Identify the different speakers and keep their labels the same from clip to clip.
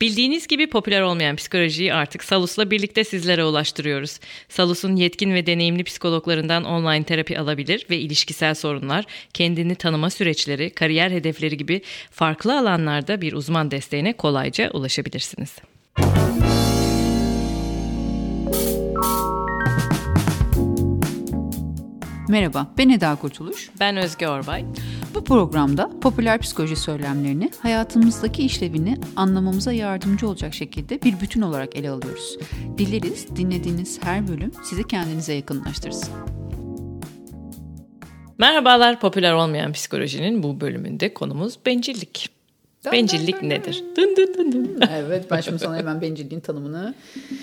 Speaker 1: Bildiğiniz gibi popüler olmayan psikolojiyi artık Salus'la birlikte sizlere ulaştırıyoruz. Salus'un yetkin ve deneyimli psikologlarından online terapi alabilir ve ilişkisel sorunlar, kendini tanıma süreçleri, kariyer hedefleri gibi farklı alanlarda bir uzman desteğine kolayca ulaşabilirsiniz.
Speaker 2: Merhaba, ben Eda Kurtuluş.
Speaker 1: Ben Özge Orbay.
Speaker 2: Bu programda popüler psikoloji söylemlerini hayatımızdaki işlevini anlamamıza yardımcı olacak şekilde bir bütün olarak ele alıyoruz. Dileriz dinlediğiniz her bölüm sizi kendinize yakınlaştırsın.
Speaker 1: Merhabalar, popüler olmayan psikolojinin bu bölümünde konumuz bencillik. Bencillik nedir? Dın dın dın dın.
Speaker 2: Evet şimdi sana hemen bencilliğin tanımını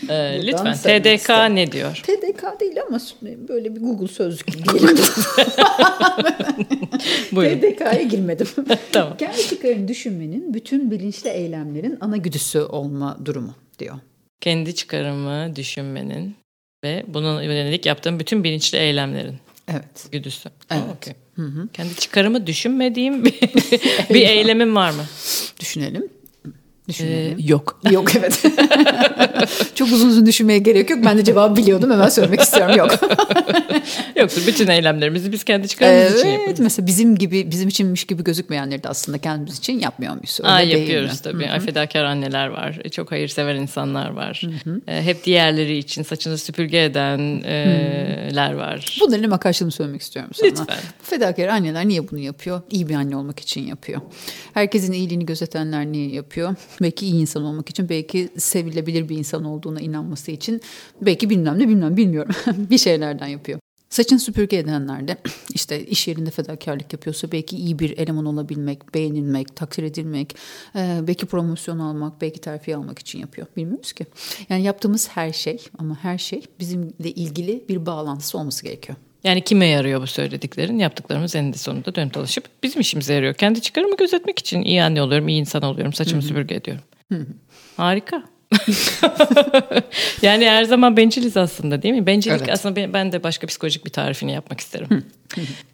Speaker 1: Ee, lütfen TDK
Speaker 2: isterim.
Speaker 1: ne diyor?
Speaker 2: TDK değil ama böyle bir Google sözlük diyelim. TDK'ya girmedim.
Speaker 1: Tamam.
Speaker 2: Kendi çıkarını düşünmenin bütün bilinçli eylemlerin ana güdüsü olma durumu diyor.
Speaker 1: Kendi çıkarımı düşünmenin ve bunun yönelik yaptığım bütün bilinçli eylemlerin
Speaker 2: Evet.
Speaker 1: güdüsü.
Speaker 2: Evet.
Speaker 1: Aa, okey. Kendi çıkarımı düşünmediğim bir, bir eylemim var mı?
Speaker 2: Düşünelim.
Speaker 1: Ee,
Speaker 2: Düşünelim.
Speaker 1: yok.
Speaker 2: Yok evet. Çok uzun uzun düşünmeye gerek yok. Ben de cevabı biliyordum. Hemen söylemek istiyorum. Yok.
Speaker 1: Yoksa bütün eylemlerimizi biz kendi çıkarımız için
Speaker 2: evet.
Speaker 1: yapıyoruz.
Speaker 2: Mesela bizim gibi bizim içinmiş gibi gözükmeyenleri de aslında kendimiz için yapmıyor muyuz? Öyle
Speaker 1: Aa, yapıyoruz
Speaker 2: mi?
Speaker 1: tabii. Ay, Fedakar anneler var. Çok hayırsever insanlar var. Ee, hep diğerleri için saçını süpürge edenler var.
Speaker 2: Bunların hem karşılığını söylemek istiyorum sana.
Speaker 1: Lütfen.
Speaker 2: Fedakar anneler niye bunu yapıyor? İyi bir anne olmak için yapıyor. Herkesin iyiliğini gözetenler niye yapıyor? Belki iyi insan olmak için, belki sevilebilir bir insan olduğuna inanması için, belki bilmem ne bilmem bilmiyorum. bir şeylerden yapıyor. Saçını süpürge edenler de işte iş yerinde fedakarlık yapıyorsa belki iyi bir eleman olabilmek, beğenilmek, takdir edilmek, belki promosyon almak, belki terfi almak için yapıyor. Bilmiyoruz ki. Yani yaptığımız her şey ama her şey bizimle ilgili bir bağlantısı olması gerekiyor.
Speaker 1: Yani kime yarıyor bu söylediklerin? Yaptıklarımız eninde sonunda dönüp dolaşıp bizim işimize yarıyor. Kendi çıkarımı gözetmek için iyi anne oluyorum, iyi insan oluyorum, saçımı süpürge ediyorum. Harika. yani her zaman benciliz aslında değil mi? Bencillik
Speaker 2: Evet.
Speaker 1: aslında ben, ben de başka psikolojik bir tarifini yapmak isterim.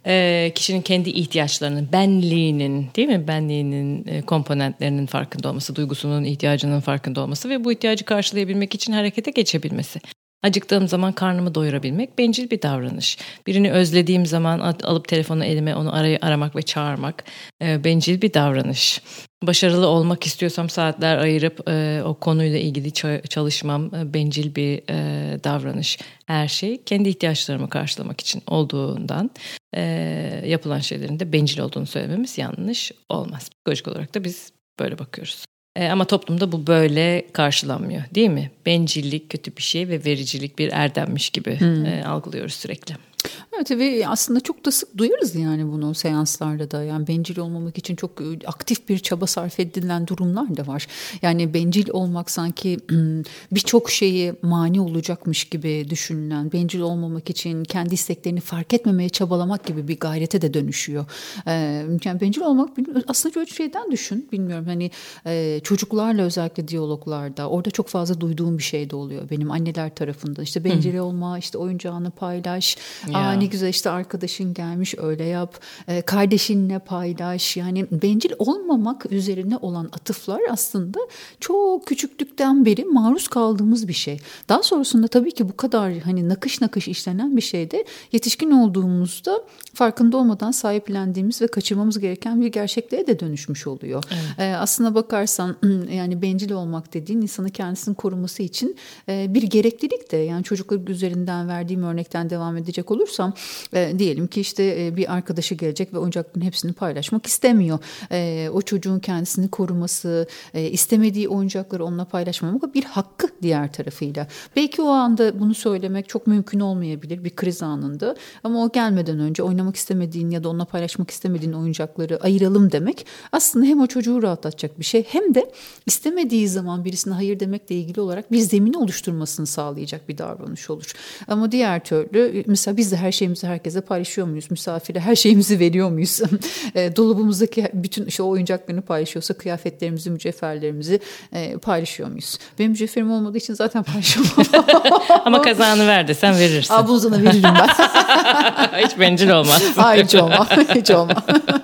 Speaker 1: Ee, kişinin kendi ihtiyaçlarının, benliğinin değil mi? Benliğinin e, komponentlerinin farkında olması, duygusunun ihtiyacının farkında olması ve bu ihtiyacı karşılayabilmek için harekete geçebilmesi. Acıktığım zaman karnımı doyurabilmek bencil bir davranış. Birini özlediğim zaman alıp telefonu elime onu arayı aramak ve çağırmak e, bencil bir davranış. Başarılı olmak istiyorsam saatler ayırıp e, o konuyla ilgili ça- çalışmam e, bencil bir e, davranış. Her şey kendi ihtiyaçlarımı karşılamak için olduğundan e, yapılan şeylerin de bencil olduğunu söylememiz yanlış olmaz. Psikolojik olarak da biz böyle bakıyoruz. E, ama toplumda bu böyle karşılanmıyor değil mi? Bencillik kötü bir şey ve vericilik bir erdemmiş gibi e, algılıyoruz sürekli.
Speaker 2: Evet ve aslında çok da sık duyarız yani bunu seanslarda da. Yani bencil olmamak için çok e, aktif bir çaba sarf edilen durumlar da var. Yani bencil olmak sanki birçok şeyi mani olacakmış gibi düşünülen, bencil olmamak için kendi isteklerini fark etmemeye çabalamak gibi bir gayrete de dönüşüyor. Yani bencil olmak aslında çok şeyden düşün. Bilmiyorum hani çocuklarla özellikle diyaloglarda orada çok fazla duyduğum bir şey de oluyor. Benim anneler tarafından işte bencil olma, işte oyuncağını paylaş,
Speaker 1: Ya.
Speaker 2: Güzel işte arkadaşın gelmiş öyle yap. E, kardeşinle paylaş. Yani bencil olmamak üzerine olan atıflar aslında çok küçüklükten beri maruz kaldığımız bir şey. Daha sonrasında tabii ki bu kadar hani nakış nakış işlenen bir şeyde yetişkin olduğumuzda farkında olmadan sahiplendiğimiz ve kaçırmamız gereken bir gerçekliğe de dönüşmüş oluyor. E, aslına bakarsan yani bencil olmak dediğin insanı kendisini koruması için e, bir gereklilik de yani çocuklar üzerinden verdiğim örnekten devam edecek olursam e, diyelim ki işte e, bir arkadaşı gelecek ve oyuncakların hepsini paylaşmak istemiyor. E, o çocuğun kendisini koruması, e, istemediği oyuncakları onunla paylaşmamak bir hakkı diğer tarafıyla. Belki o anda bunu söylemek çok mümkün olmayabilir bir kriz anında ama o gelmeden önce oynamak istemediğin ya da onunla paylaşmak istemediğin oyuncakları ayıralım demek aslında hem o çocuğu rahatlatacak bir şey hem de istemediği zaman birisine hayır demekle ilgili olarak bir zemin oluşturmasını sağlayacak bir davranış olur. Ama diğer türlü mesela biz de her şeyimizi herkese paylaşıyor muyuz? Misafire her şeyimizi veriyor muyuz? e, dolabımızdaki bütün işte oyuncaklarını paylaşıyorsa kıyafetlerimizi, mücevherlerimizi e, paylaşıyor muyuz? Benim mücevherim olmadığı için zaten paylaşamam.
Speaker 1: Ama kazanı ver desen verirsin.
Speaker 2: Aa, bunu sana veririm ben.
Speaker 1: Hiç bencil olmaz.
Speaker 2: Aa, hiç olma. Hiç olma.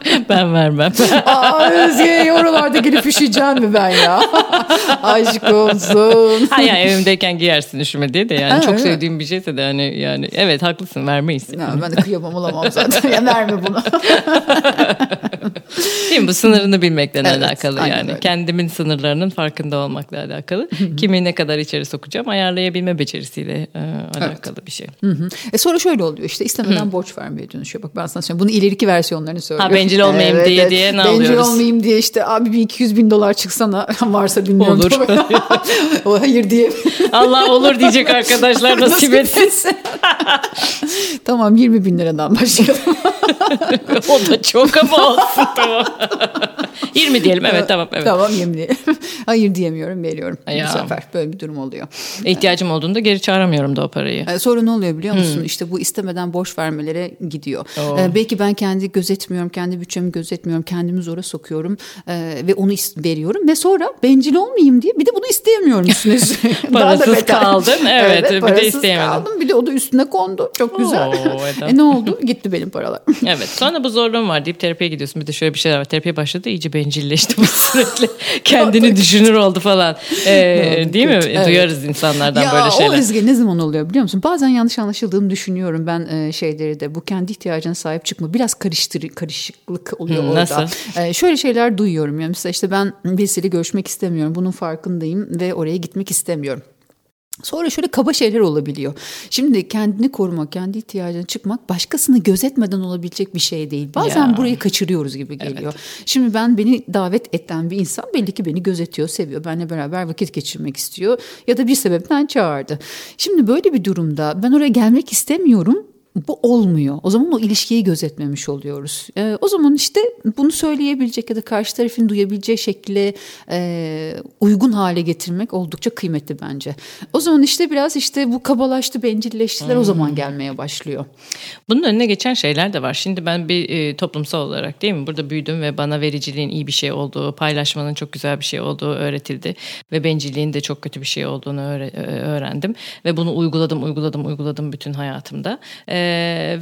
Speaker 1: ben vermem.
Speaker 2: Aa Özge oralarda gelip üşüyeceğim mi ben ya? Aşk olsun.
Speaker 1: ha yani evimdeyken giyersin üşüme diye de yani
Speaker 2: Ha,
Speaker 1: çok sevdiğim bir şeyse de hani yani evet haklısın vermeyiz.
Speaker 2: Ya ben de kıyamam olamam zaten. Ya verme bunu.
Speaker 1: Değil mi? Bu sınırını bilmekle
Speaker 2: Evet,
Speaker 1: alakalı yani.
Speaker 2: öyle.
Speaker 1: Kendimin sınırlarının farkında olmakla alakalı. Kimi ne kadar içeri sokacağım ayarlayabilme becerisiyle e, alakalı bir şey.
Speaker 2: Hı hı. E sonra şöyle oluyor işte istemeden borç vermeye dönüşüyor. Bak ben sana söyleyeyim. Bunun ileriki versiyonlarını söylüyorum.
Speaker 1: Bencil olmayayım diye diye ne
Speaker 2: bencil
Speaker 1: alıyoruz?
Speaker 2: olmayayım diye işte abi bir 200 bin dolar çıksana varsa bilmiyorum.
Speaker 1: Olur.
Speaker 2: o hayır diye.
Speaker 1: Allah olur diyecek arkadaşlar nasip etsin.
Speaker 2: tamam 20 bin liradan başlayalım.
Speaker 1: o da çok ama olsun tamam. 20 diyelim evet tamam. Evet.
Speaker 2: Tamam 20 diyelim. hayır diyemiyorum veriyorum.
Speaker 1: Ya.
Speaker 2: Bu sefer böyle bir durum oluyor.
Speaker 1: İhtiyacım olduğunda geri çağıramıyorum da o parayı.
Speaker 2: E, Sonra ne oluyor biliyor musun? İşte bu istemeden borç vermelere gidiyor. E, belki ben kendi gözetmiyorum, kendi bütçemi gözetmiyorum, kendimi zora sokuyorum e, ve onu veriyorum ve sonra bencil olmayayım diye bir de bunu isteyemiyorum üstüne. Da
Speaker 1: Parasız
Speaker 2: beter.
Speaker 1: kaldın, evet, bir de
Speaker 2: parasız
Speaker 1: isteyemedin.
Speaker 2: kaldım bir de o da üstüne kondu. Çok güzel.
Speaker 1: Oo, evet.
Speaker 2: e ne oldu? Gitti benim paralar.
Speaker 1: Evet sonra bu zorluğum var deyip terapiye gidiyorsun. Bir de şöyle bir şeyler var. Terapiye başladı iyice bencilleşti bu sürekli. Kendini düşünür oldu falan. Ee, değil mi?
Speaker 2: Evet.
Speaker 1: Duyarız insanlardan
Speaker 2: ya
Speaker 1: böyle
Speaker 2: o
Speaker 1: şeyler.
Speaker 2: Özge ne zaman oluyor biliyor musun? Bazen yanlış anlaşıldığımı düşünüyorum ben e, şeyleri de. Bu kendi ihtiyacına sahip çıkma. Biraz karıştır karışıklık oluyor
Speaker 1: Hı,
Speaker 2: orada.
Speaker 1: nasıl?
Speaker 2: E, şöyle şeyler duyuyorum. Yani mesela işte ben birisiyle görüşmek istemiyorum. Bunun farkındayım ve oraya gitmek istemiyorum. Sonra şöyle kaba şeyler olabiliyor. Şimdi kendini korumak, kendi ihtiyacına çıkmak başkasını gözetmeden olabilecek bir şey değil. Bazen
Speaker 1: Ya.
Speaker 2: burayı kaçırıyoruz gibi geliyor. Şimdi ben beni davet eden bir insan belli ki beni gözetiyor, seviyor. Benimle beraber vakit geçirmek istiyor ya da bir sebepten çağırdı. Şimdi böyle bir durumda ben oraya gelmek istemiyorum. Bu olmuyor. O zaman o ilişkiyi gözetmemiş oluyoruz. Ee, o zaman işte bunu söyleyebilecek ya da karşı tarafın duyabileceği şekilde e, uygun hale getirmek oldukça kıymetli bence. O zaman işte biraz işte bu kabalaştı, bencilleştiler o zaman gelmeye başlıyor.
Speaker 1: Bunun önüne geçen şeyler de var. Şimdi ben bir e, toplumsal olarak değil mi burada büyüdüm ve bana vericiliğin iyi bir şey olduğu, paylaşmanın çok güzel bir şey olduğu öğretildi. Ve bencilliğin de çok kötü bir şey olduğunu öğre- e, öğrendim. Ve bunu uyguladım, uyguladım, uyguladım bütün hayatımda. E,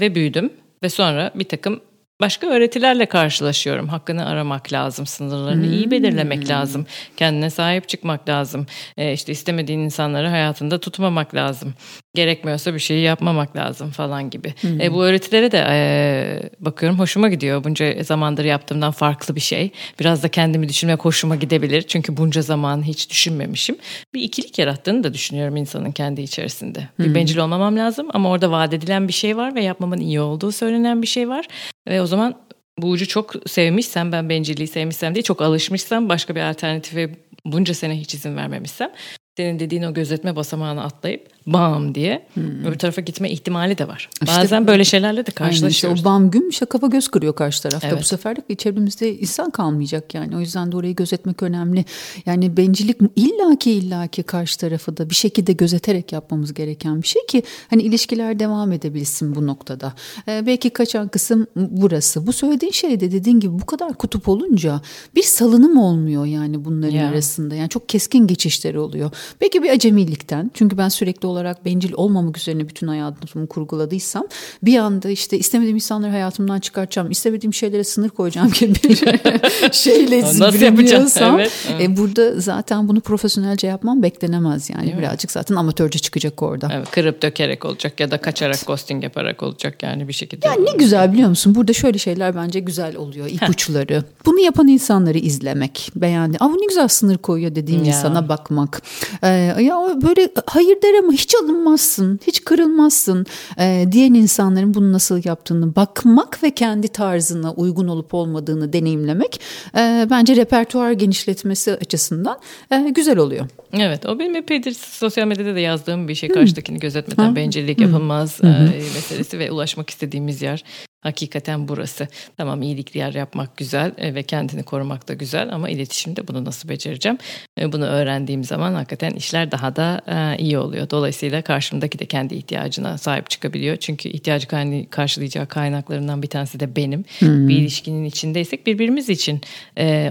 Speaker 1: ve büyüdüm. Ve sonra bir takım başka öğretilerle karşılaşıyorum. Hakkını aramak lazım, sınırlarını iyi belirlemek lazım. Kendine sahip çıkmak lazım. E, işte istemediğin insanları hayatında tutmamak lazım. Gerekmiyorsa bir şeyi yapmamak lazım falan gibi. E, bu öğretilere de e, bakıyorum hoşuma gidiyor. Bunca zamandır yaptığımdan farklı bir şey. Biraz da kendimi düşünmek hoşuma gidebilir. Çünkü bunca zaman hiç düşünmemişim. Bir ikilik yarattığını da düşünüyorum insanın kendi içerisinde. Bir bencil olmamam lazım ama orada vaat edilen bir şey var ve yapmamın iyi olduğu söylenen bir şey var. Ve o zaman bu ucu çok sevmişsem ben bencilliği sevmişsem diye çok alışmışsam başka bir alternatife bunca sene hiç izin vermemişsem senin dediğin o gözetme basamağını atlayıp bam diye öbür tarafa gitme ihtimali de var.
Speaker 2: İşte-
Speaker 1: Bazen böyle şeylerle de
Speaker 2: Aynen işte
Speaker 1: karşılaşıyoruz.
Speaker 2: o bam güm işte kafa göz kırıyor karşı tarafta.
Speaker 1: Evet.
Speaker 2: Bu sefer de çevremizde insan kalmayacak yani. O yüzden de orayı gözetmek önemli. Yani bencillik illaki illaki karşı tarafı da bir şekilde gözeterek yapmamız gereken bir şey ki hani ilişkiler devam edebilsin bu noktada. Ee, belki kaçan kısım burası. Bu söylediğin şey de dediğin gibi bu kadar kutup olunca bir salınım olmuyor yani bunların
Speaker 1: Ya.
Speaker 2: arasında. Yani çok keskin geçişleri oluyor. Belki bir acemilikten çünkü ben sürekli olarak bencil olmamak üzerine bütün hayatımı kurguladıysam bir anda işte istemediğim insanları hayatımdan çıkartacağım, istemediğim şeylere sınır koyacağım gibi bir şeyle zibriliyorsam,
Speaker 1: Evet, evet.
Speaker 2: e, burada zaten bunu profesyonelce yapmam beklenemez yani
Speaker 1: Değil mi?
Speaker 2: birazcık zaten amatörce çıkacak orada.
Speaker 1: Evet, kırıp dökerek olacak ya da kaçarak ghosting yaparak olacak yani bir şekilde.
Speaker 2: Yani ne güzel biliyor musun? Burada şöyle şeyler bence güzel oluyor. ipuçları. Bunu yapan insanları izlemek. Beğendi. Aa bu ne güzel sınır koyuyor dediğin
Speaker 1: Ya.
Speaker 2: insana bakmak. Ee, ya böyle hayır der ama hiç alınmazsın. Hiç kırılmazsın. Ee, diyen insanların bunu nasıl yaptığını bakmak ve kendi tarzına uygun olup olmadığını deneyimlemek e, bence repertuar genişletmesi açısından e, güzel oluyor.
Speaker 1: Evet o benim epeydir sosyal medyada da yazdığım bir şey. Karşıdakini gözetmeden bencillik yapılmaz e, meselesi ve ulaşmak istediğimiz yer hakikaten burası. Tamam iyilikli yer yapmak güzel e, ve kendini korumak da güzel ama iletişimde bunu nasıl becereceğim? E, Bunu öğrendiğim zaman hakikaten işler daha da e, iyi oluyor. Dolayısıyla karşımdaki de kendi ihtiyacına sahip çıkabiliyor. Çünkü ihtiyacı karşılayacağı kaynaklarından bir tanesi de benim. Bir ilişkinin içindeysek birbirimiz için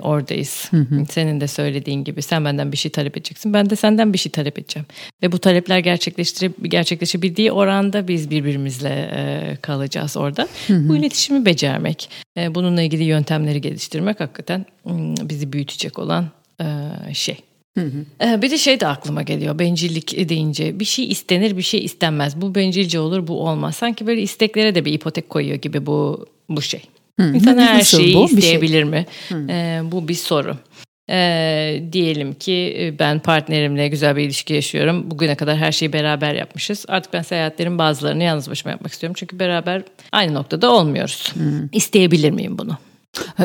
Speaker 1: oradayız. Senin de söylediğin gibi sen benden bir şey talep edeceksin. Ben de senden bir şey talep edeceğim. Ve bu talepler gerçekleştire, gerçekleşebildiği oranda biz birbirimizle kalacağız orada. Bu iletişimi becermek, e, bununla ilgili yöntemleri geliştirmek hakikaten bizi büyütecek olan e, şey. Hı hı. E, bir de şey de aklıma geliyor bencillik deyince bir şey istenir bir şey istenmez bu bencilce olur bu olmaz sanki böyle isteklere de bir ipotek koyuyor gibi bu bu şey. Hı. İnsan her şeyi bu? isteyebilir şey. mi? Ee, bu bir soru. Ee, diyelim ki e, ben partnerimle güzel bir ilişki yaşıyorum. Bugüne kadar her şeyi beraber yapmışız. Artık ben seyahatlerin bazılarını yalnız başıma yapmak istiyorum. Çünkü beraber aynı noktada olmuyoruz. Hmm. İsteyebilir miyim bunu?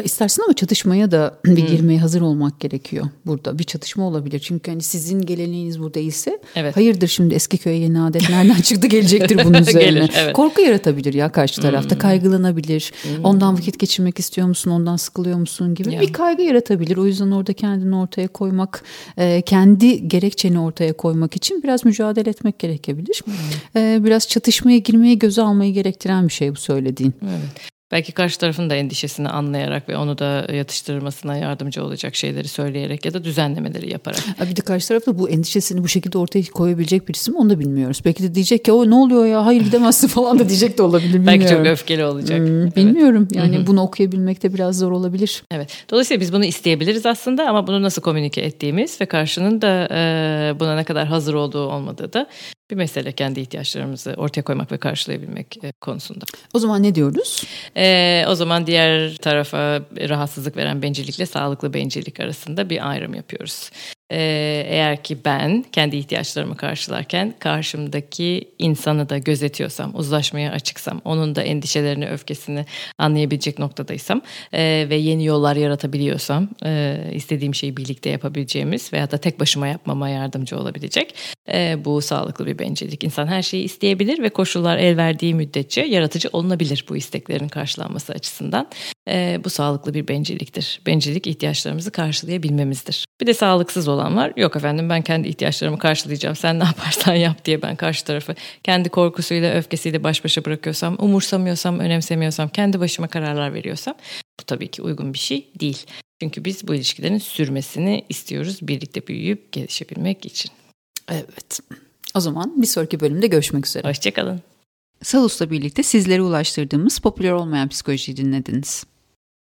Speaker 2: İstersin ama çatışmaya da bir hmm. girmeye hazır olmak gerekiyor burada. Bir çatışma olabilir. Çünkü hani sizin geleneğiniz bu değilse evet. hayırdır şimdi eski köye yeni adet nereden çıktı gelecektir bunun üzerine. Gelir, evet. Korku yaratabilir ya karşı tarafta. Hmm. Kaygılanabilir. Hmm. Ondan vakit geçirmek istiyor musun? Ondan sıkılıyor musun gibi ya. bir kaygı yaratabilir. O yüzden orada kendini ortaya koymak, e, kendi gerekçeni ortaya koymak için biraz mücadele etmek gerekebilir. Hmm. Biraz çatışmaya girmeye göze almayı gerektiren bir şey bu söylediğin.
Speaker 1: Evet. Belki karşı tarafın da endişesini anlayarak ve onu da yatıştırmasına yardımcı olacak şeyleri söyleyerek ya da düzenlemeleri yaparak.
Speaker 2: Bir de karşı tarafta bu endişesini bu şekilde ortaya koyabilecek birisi mi onu da bilmiyoruz. Belki de diyecek ki o ne oluyor ya hayır gidemezsin falan da diyecek de olabilir bilmiyorum.
Speaker 1: Belki çok öfkeli olacak. Hmm,
Speaker 2: evet. Bilmiyorum yani Hı-hı. bunu okuyabilmek de biraz zor olabilir.
Speaker 1: Evet dolayısıyla biz bunu isteyebiliriz aslında ama bunu nasıl komünike ettiğimiz ve karşının da buna ne kadar hazır olduğu olmadığı da bir mesele kendi ihtiyaçlarımızı ortaya koymak ve karşılayabilmek e, konusunda.
Speaker 2: O zaman ne diyoruz?
Speaker 1: Ee, o zaman diğer tarafa rahatsızlık veren bencillikle sağlıklı bencillik arasında bir ayrım yapıyoruz. Ee, eğer ki ben kendi ihtiyaçlarımı karşılarken karşımdaki insanı da gözetiyorsam, uzlaşmaya açıksam, onun da endişelerini, öfkesini anlayabilecek noktadaysam e, ve yeni yollar yaratabiliyorsam, e, istediğim şeyi birlikte yapabileceğimiz veya da tek başıma yapmama yardımcı olabilecek e, bu sağlıklı bir bencillik. İnsan her şeyi isteyebilir ve koşullar el verdiği müddetçe yaratıcı olunabilir bu isteklerin karşılanması açısından. E, bu sağlıklı bir bencilliktir. Bencillik ihtiyaçlarımızı karşılayabilmemizdir. Bir de sağlıksız olan var. Yok efendim ben kendi ihtiyaçlarımı karşılayacağım. Sen ne yaparsan yap diye ben karşı tarafı kendi korkusuyla, öfkesiyle baş başa bırakıyorsam, umursamıyorsam, önemsemiyorsam, kendi başıma kararlar veriyorsam bu tabii ki uygun bir şey değil. Çünkü biz bu ilişkilerin sürmesini istiyoruz birlikte büyüyüp gelişebilmek için.
Speaker 2: Evet. O zaman bir sonraki bölümde görüşmek üzere.
Speaker 1: Hoşçakalın.
Speaker 2: Salus'la birlikte sizlere ulaştırdığımız popüler olmayan psikolojiyi dinlediniz.